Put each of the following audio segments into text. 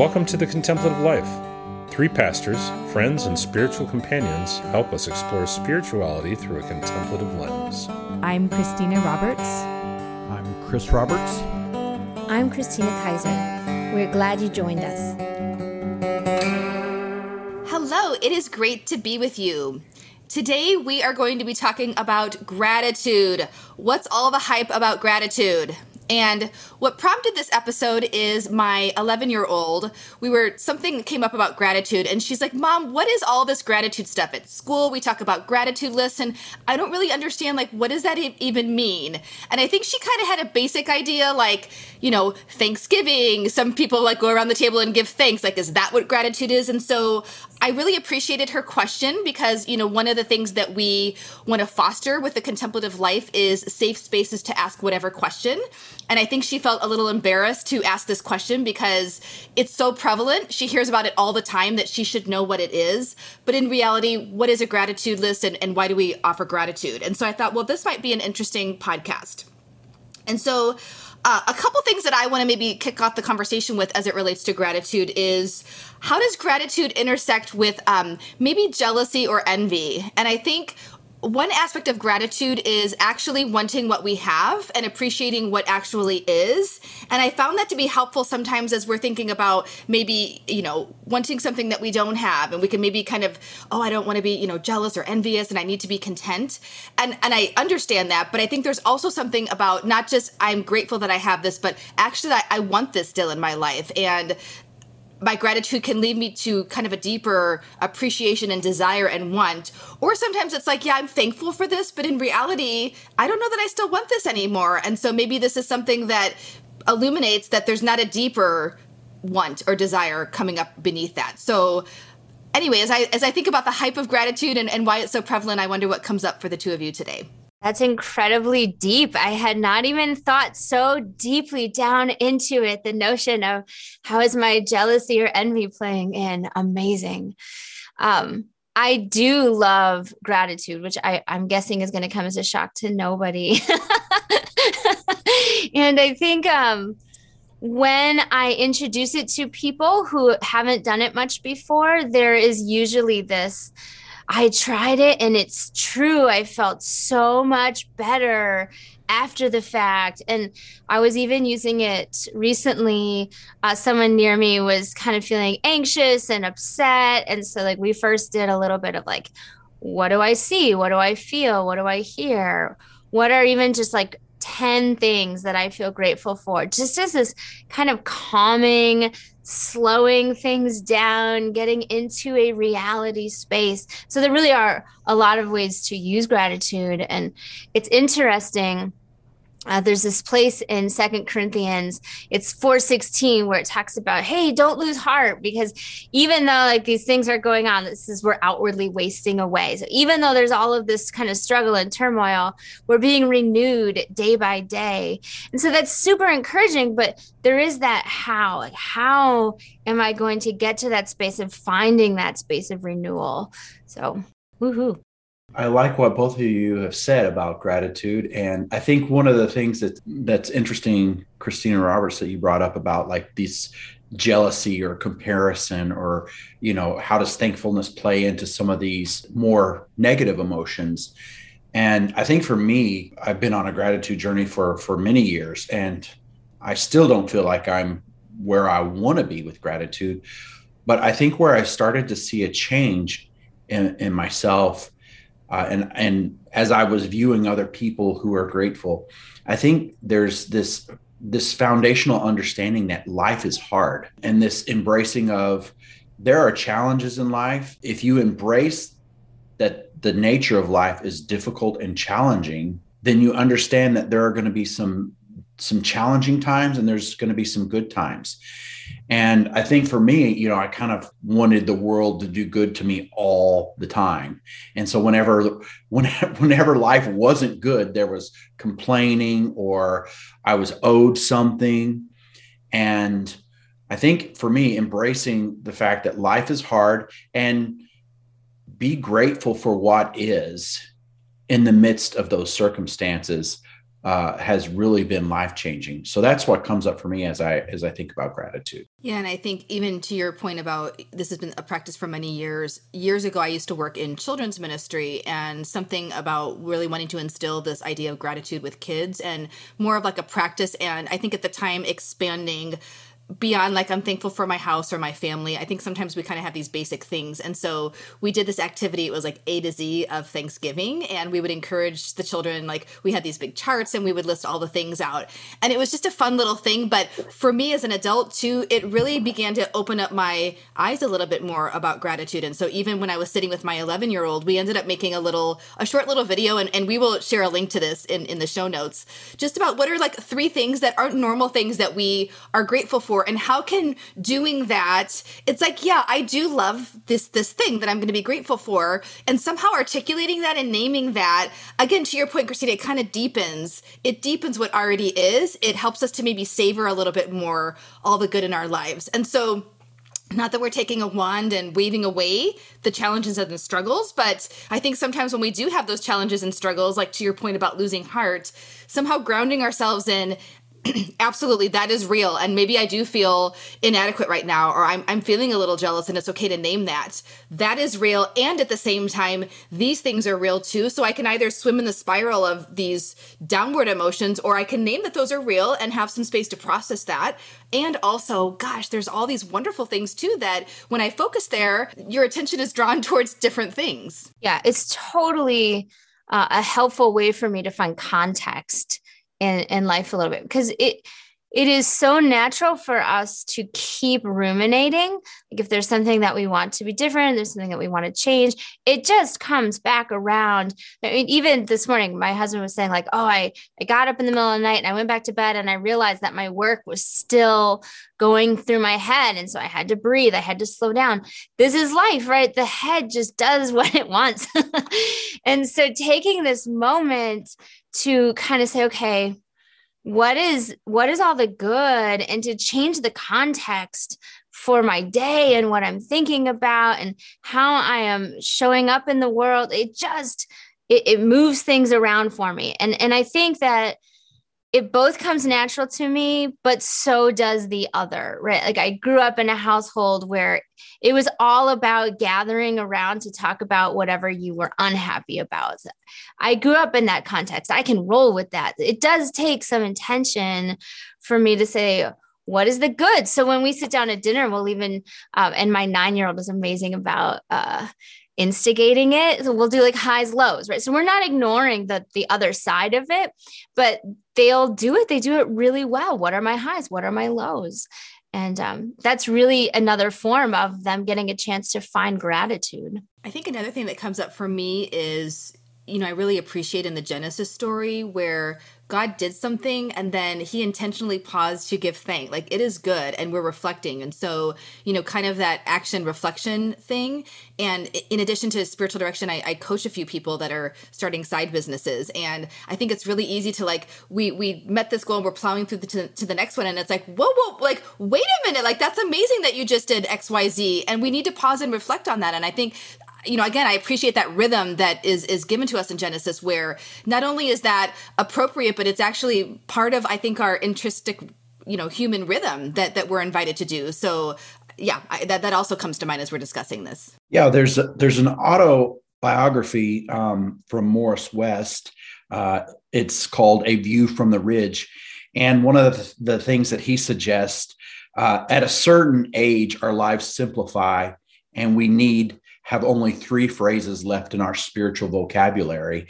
Welcome to the Contemplative Life. Three pastors, friends, and spiritual companions help us explore spirituality through a contemplative lens. I'm Christina Roberts. I'm Chris Roberts. I'm Christina Kaiser. We're glad you joined us. Hello, it is great to be with you. Today we are going to be talking about gratitude. What's all the hype about gratitude? And what prompted this episode is my 11 year old. We were, something came up about gratitude, and she's like, Mom, what is all this gratitude stuff? At school, we talk about gratitude lists, and I don't really understand, like, what does that e- even mean? And I think she kind of had a basic idea, like, you know, Thanksgiving. Some people, like, go around the table and give thanks. Like, is that what gratitude is? And so I really appreciated her question because, you know, one of the things that we want to foster with the contemplative life is safe spaces to ask whatever question. And I think she felt a little embarrassed to ask this question because it's so prevalent. She hears about it all the time that she should know what it is. But in reality, what is a gratitude list and, and why do we offer gratitude? And so I thought, well, this might be an interesting podcast. And so uh, a couple things that I want to maybe kick off the conversation with as it relates to gratitude is how does gratitude intersect with um, maybe jealousy or envy? And I think one aspect of gratitude is actually wanting what we have and appreciating what actually is. And I found that to be helpful sometimes as we're thinking about maybe, you know, wanting something that we don't have and we can maybe kind of, oh, I don't want to be, you know, jealous or envious and I need to be content. And and I understand that, but I think there's also something about not just I'm grateful that I have this, but actually I, I want this still in my life. And my gratitude can lead me to kind of a deeper appreciation and desire and want. Or sometimes it's like, yeah, I'm thankful for this, but in reality, I don't know that I still want this anymore. And so maybe this is something that illuminates that there's not a deeper want or desire coming up beneath that. So anyway, as I as I think about the hype of gratitude and, and why it's so prevalent, I wonder what comes up for the two of you today. That's incredibly deep. I had not even thought so deeply down into it. The notion of how is my jealousy or envy playing in? Amazing. Um, I do love gratitude, which I, I'm guessing is going to come as a shock to nobody. and I think um, when I introduce it to people who haven't done it much before, there is usually this I tried it and it's true. I felt so much better after the fact. And I was even using it recently. Uh, someone near me was kind of feeling anxious and upset. And so, like, we first did a little bit of like, what do I see? What do I feel? What do I hear? What are even just like 10 things that I feel grateful for? Just as this kind of calming, slowing things down, getting into a reality space. So there really are a lot of ways to use gratitude. And it's interesting uh, there's this place in second corinthians it's 416 where it talks about hey don't lose heart because even though like these things are going on this is we're outwardly wasting away. So even though there's all of this kind of struggle and turmoil we're being renewed day by day. And so that's super encouraging but there is that how. Like how am i going to get to that space of finding that space of renewal? So woohoo I like what both of you have said about gratitude, and I think one of the things that that's interesting, Christina Roberts, that you brought up about like these jealousy or comparison, or you know, how does thankfulness play into some of these more negative emotions? And I think for me, I've been on a gratitude journey for for many years, and I still don't feel like I'm where I want to be with gratitude. But I think where I started to see a change in, in myself uh, and and as I was viewing other people who are grateful, I think there's this this foundational understanding that life is hard and this embracing of there are challenges in life. If you embrace that the nature of life is difficult and challenging, then you understand that there are going to be some some challenging times and there's going to be some good times. And I think for me, you know, I kind of wanted the world to do good to me all the time. And so whenever when, whenever life wasn't good, there was complaining or I was owed something. And I think for me, embracing the fact that life is hard and be grateful for what is in the midst of those circumstances uh, has really been life changing. So that's what comes up for me as I as I think about gratitude. Yeah, and I think even to your point about this has been a practice for many years. Years ago, I used to work in children's ministry, and something about really wanting to instill this idea of gratitude with kids, and more of like a practice. And I think at the time expanding beyond like I'm thankful for my house or my family. I think sometimes we kind of have these basic things. And so we did this activity. It was like A to Z of Thanksgiving. And we would encourage the children, like we had these big charts and we would list all the things out. And it was just a fun little thing. But for me as an adult too, it really began to open up my eyes a little bit more about gratitude. And so even when I was sitting with my 11 year old, we ended up making a little, a short little video. And, and we will share a link to this in, in the show notes just about what are like three things that aren't normal things that we are grateful for and how can doing that it's like yeah i do love this this thing that i'm going to be grateful for and somehow articulating that and naming that again to your point christina it kind of deepens it deepens what already is. It helps us to maybe savor a little bit more all the good in our lives. And so not that we're taking a wand and waving away the challenges and the struggles, but I think sometimes when we do have those challenges and struggles, like to your point about losing heart, somehow grounding ourselves in absolutely that is real and maybe i do feel inadequate right now or I'm, I'm feeling a little jealous and it's okay to name that. That is real and at the same time these things are real too so i can either swim in the spiral of these downward emotions or i can name that those are real and have some space to process that. And also gosh there's all these wonderful things too that when i focus there your attention is drawn towards different things. Yeah it's totally uh, a helpful way for me to find context in, in life a little bit because it it is so natural for us to keep ruminating. Like if there's something that we want to be different, there's something that we want to change, it just comes back around. I mean, even this morning, my husband was saying, like, oh, I, I got up in the middle of the night and I went back to bed and I realized that my work was still going through my head. And so I had to breathe, I had to slow down. This is life, right? The head just does what it wants. and so taking this moment to kind of say, okay, what is what is all the good and to change the context for my day and what I'm thinking about and how I am showing up in the world. It just it, it moves things around for me. And and I think that it both comes natural to me, but so does the other, right? Like I grew up in a household where it was all about gathering around to talk about whatever you were unhappy about. I grew up in that context. I can roll with that. It does take some intention for me to say, what is the good? So when we sit down at dinner, we'll even, um, and my nine year old is amazing about, uh, instigating it. So we'll do like highs, lows, right? So we're not ignoring the the other side of it, but they'll do it. They do it really well. What are my highs? What are my lows? And um, that's really another form of them getting a chance to find gratitude. I think another thing that comes up for me is, you know, I really appreciate in the Genesis story where God did something and then he intentionally paused to give thanks. Like it is good and we're reflecting. And so, you know, kind of that action reflection thing. And in addition to spiritual direction, I, I coach a few people that are starting side businesses. And I think it's really easy to like, we, we met this goal and we're plowing through the, to, to the next one. And it's like, whoa, whoa, like, wait a minute. Like, that's amazing that you just did X, Y, Z. And we need to pause and reflect on that. And I think you know again i appreciate that rhythm that is is given to us in genesis where not only is that appropriate but it's actually part of i think our intrinsic you know human rhythm that that we're invited to do. So yeah I, that that also comes to mind as we're discussing this. Yeah there's a, there's an autobiography um, from morris west. Uh, it's called a view from the ridge. And one of the, the things that he suggests uh, at a certain age our lives simplify and we need have only three phrases left in our spiritual vocabulary.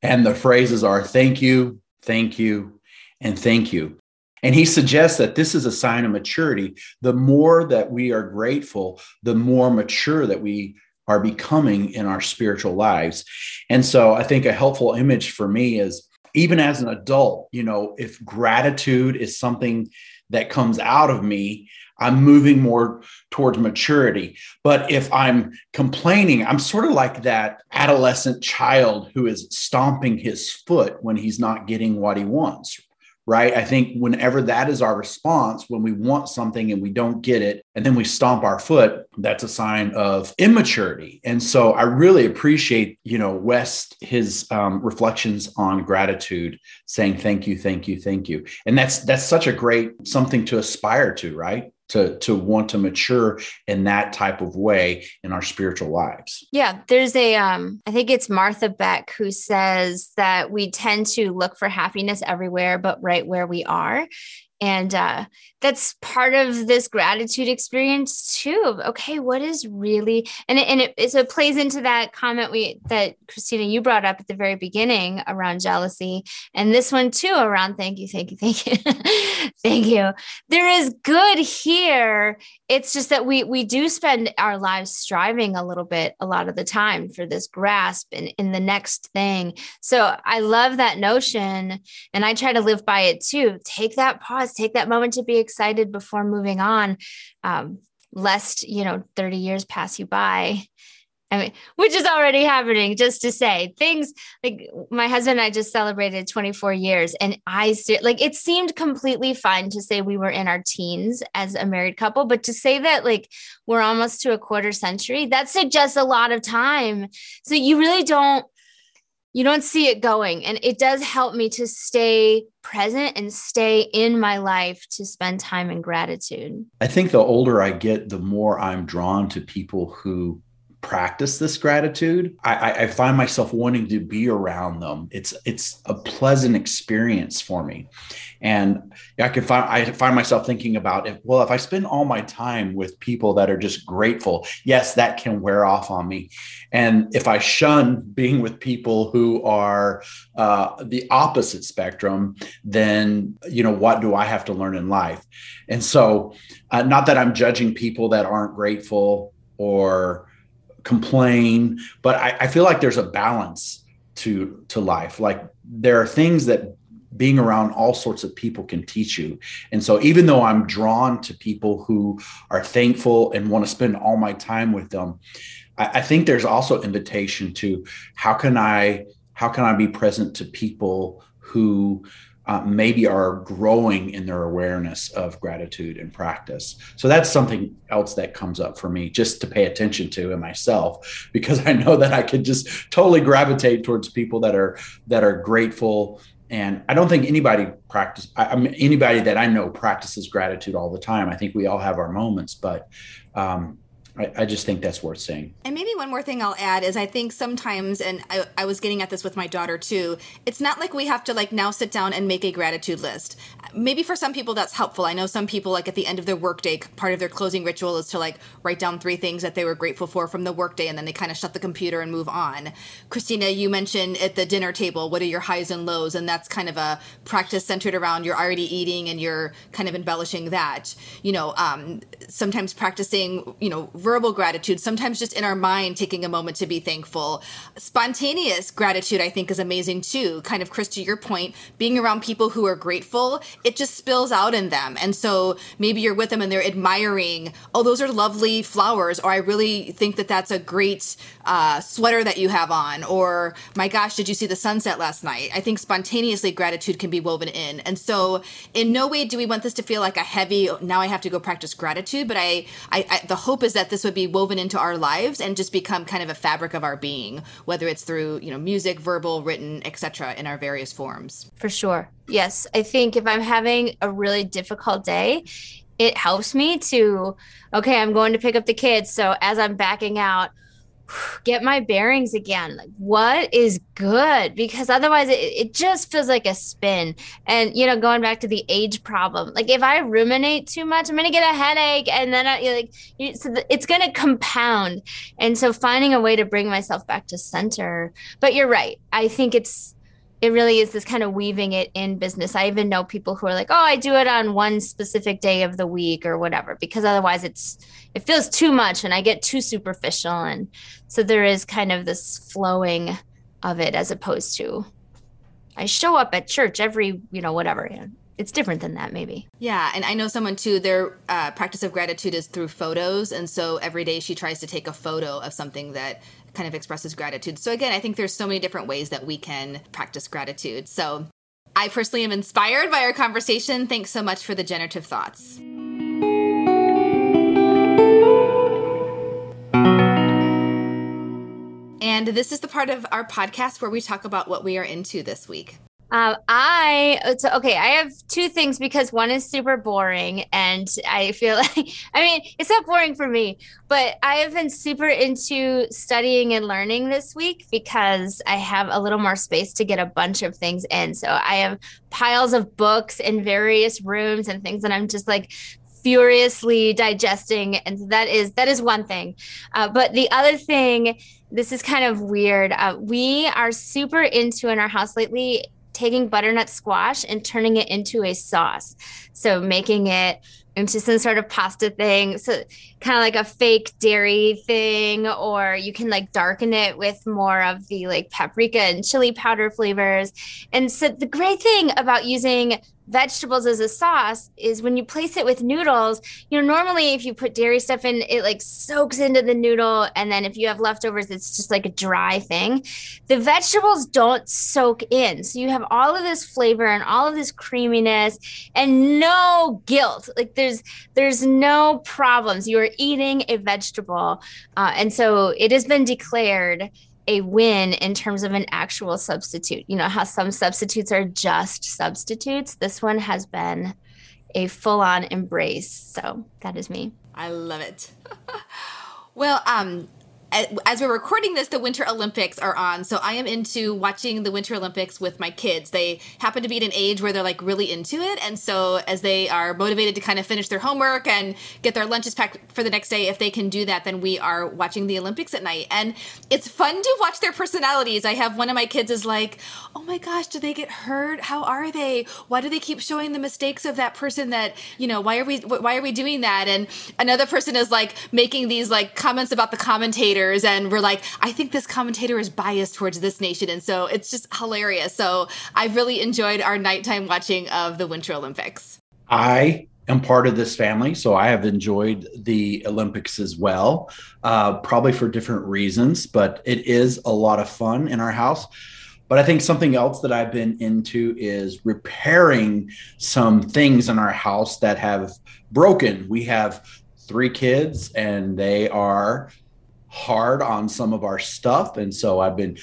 And the phrases are thank you, thank you, and thank you. And he suggests that this is a sign of maturity. The more that we are grateful, the more mature that we are becoming in our spiritual lives. And so I think a helpful image for me is even as an adult, you know, if gratitude is something that comes out of me, I'm moving more towards maturity. But if I'm complaining, I'm sort of like that adolescent child who is stomping his foot when he's not getting what he wants. Right? I think whenever that is our response, when we want something and we don't get it, and then we stomp our foot, that's a sign of immaturity. And so I really appreciate, you know, West, his um, reflections on gratitude, saying thank you, thank you, thank you. And that's that's such a great something to aspire to, right? To to want to mature in that type of way in our spiritual lives. Yeah, there's a um I think it's Martha Beck who says that we tend to look for happiness everywhere but right where we are and uh, that's part of this gratitude experience too okay what is really and it, and it, so it plays into that comment we that christina you brought up at the very beginning around jealousy and this one too around thank you thank you thank you thank you. There is good here. It's just that we we do spend our lives striving a little bit a lot of the time for this grasp in, in the next thing. So i love that notion and i try to live by it too. Take that pause take that moment to be excited before moving on um, lest you know 30 years pass you by I mean, which is already happening, just to say things like my husband and I just celebrated 24 years, and I like it seemed completely fine to say we were in our teens as a married couple, but to say that like we're almost to a quarter century, that suggests a lot of time. So you really don't you don't see it going. And it does help me to stay present and stay in my life to spend time in gratitude. I think the older I get, the more I'm drawn to people who practice this gratitude I, I, find myself wanting to be around them. It's it's a pleasant experience for me. And i can find i find myself thinking about if well if i spend all my time with people that are just grateful yes that can wear off on me. And if i shun being with people who are uh, the opposite spectrum then you know what do i have to learn in life? And so uh, not that i'm judging people that aren't grateful or complain, but I, I feel like there's a balance to to life. Like there are things that being around all sorts of people can teach you. And so even though I'm drawn to people who are thankful and want to spend all my time with them, I, I, think there's also invitation to how can I how can I be present to people who uh, maybe are growing in their awareness of gratitude and practice. So that's something else that comes up for me just to pay attention to in myself because I know that I could just totally gravitate towards people that are that are grateful and I don't think anybody practice I, I mean, anybody that I know practices gratitude all the time. I think we all have our moments, but um, I, I, just think that's worth saying. And maybe one more thing I'll add is I think sometimes, and I, I, was getting at this with my daughter too, it's not like we have to like now sit down and make a gratitude list. Maybe for some people that's helpful. I know some people like at the end of their workday, part of their closing ritual is to like write down three things that they were grateful for from the workday, and then they kind of shut the computer and move on. Christina, you mentioned at the dinner table, what are your highs and lows? And that's kind of a practice centered around you're already eating and you're kind of embellishing that. You know, um, sometimes practicing, you know, verbal gratitude, sometimes just in our mind, taking a moment to be thankful. Spontaneous gratitude, I think, is amazing too. Kind of, Chris, to your point, being around people who are grateful, it just spills out in them. And so maybe you're with them and they're admiring, oh, those are lovely flowers, or I really think that that's a great uh, sweater that you have on, or my gosh, did you see the sunset last night? I think spontaneously gratitude can be woven in. And so, in no way do we want this to feel like a heavy, now I have to go practice gratitude, but I, I, I the hope is that this would be woven into our lives and just become kind of a fabric of our being, whether it's through, you know, music, verbal, written, etc., in our various forms. For sure. Yes. I think if I'm having a really difficult day, it helps me to, okay, I'm going to pick up the kids. So as I'm backing out, get my bearings again. Like, what is good? Because otherwise, it, it just feels like a spin. And, you know, going back to the age problem, like, if I ruminate too much, I'm going to get a headache. And then, I, like, you, so it's going to compound. And so, finding a way to bring myself back to center. But you're right. I think it's, it really is this kind of weaving it in business. I even know people who are like, "Oh, I do it on one specific day of the week or whatever," because otherwise it's it feels too much and I get too superficial and so there is kind of this flowing of it as opposed to I show up at church every, you know, whatever. It's different than that, maybe. Yeah, and I know someone too. Their uh, practice of gratitude is through photos, and so every day she tries to take a photo of something that kind of expresses gratitude. So again, I think there's so many different ways that we can practice gratitude. So I personally am inspired by our conversation. Thanks so much for the generative thoughts. And this is the part of our podcast where we talk about what we are into this week. Um, I so okay. I have two things because one is super boring, and I feel like I mean it's not boring for me, but I have been super into studying and learning this week because I have a little more space to get a bunch of things in. So I have piles of books in various rooms and things, and I'm just like furiously digesting, and that is that is one thing. Uh, but the other thing this is kind of weird. Uh, we are super into in our house lately taking butternut squash and turning it into a sauce. So making it into some sort of pasta thing. So kind of like a fake dairy thing, or you can like darken it with more of the like paprika and chili powder flavors. And so the great thing about using vegetables as a sauce is when you place it with noodles, you know, normally if you put dairy stuff in, it like soaks into the noodle. And then if you have leftovers, it's just like a dry thing. The vegetables don't soak in. So you have all of this flavor and all of this creaminess and no guilt. Like there's, there's no problems. You are eating a vegetable. Uh, and so it has been declared a win in terms of an actual substitute. You know how some substitutes are just substitutes. This one has been a full on embrace. So that is me. I love it. well, um, as we're recording this, the Winter Olympics are on. So I am into watching the Winter Olympics with my kids. They happen to be at an age where they're like really into it. And so as they are motivated to kind of finish their homework and get their lunches packed for the next day, if they can do that, then we are watching the Olympics at night. And it's fun to watch their personalities. I have one of my kids is like, oh my gosh, do they get hurt? How are they? Why do they keep showing the mistakes of that person that, you know, why are we, why are we doing that? And another person is like making these like comments about the commentator commentators and we're like, I think this commentator is biased towards this nation. And so it's just hilarious. So I've really enjoyed our nighttime watching of the Winter Olympics. I am part of this family, so I have enjoyed the Olympics as well, uh, probably for different reasons, but it is a lot of fun in our house. But I think something else that I've been into is repairing some things in our house that have broken. We have three kids, and they are hard on some of our stuff. And so I've been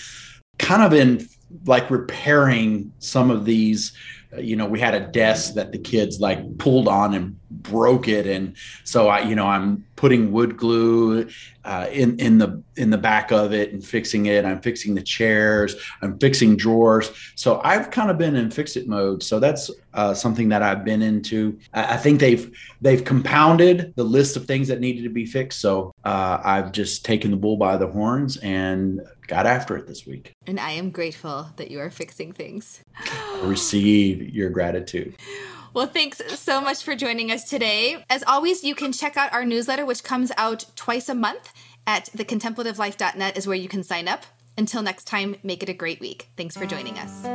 kind of in like repairing some of these. You know, we had a desk that the kids like pulled on and broke it. And so i you know i'm putting wood glue uh, in in the in the back of it and fixing it. I'm fixing the chairs. I'm fixing drawers. So i've kind of been in fix it mode. So that's uh, something that i've been into. I, I, think they've they've compounded the list of things that needed to be fixed. So uh, i've just taken the bull by the horns and got after it this week. And i am grateful that you are fixing things. Receive your gratitude well, thanks so much for joining us today. As always, you can check out our newsletter, which comes out twice a month at thecontemplativelife.net, is where you can sign up. Until next time, make it a great week. Thanks for joining us.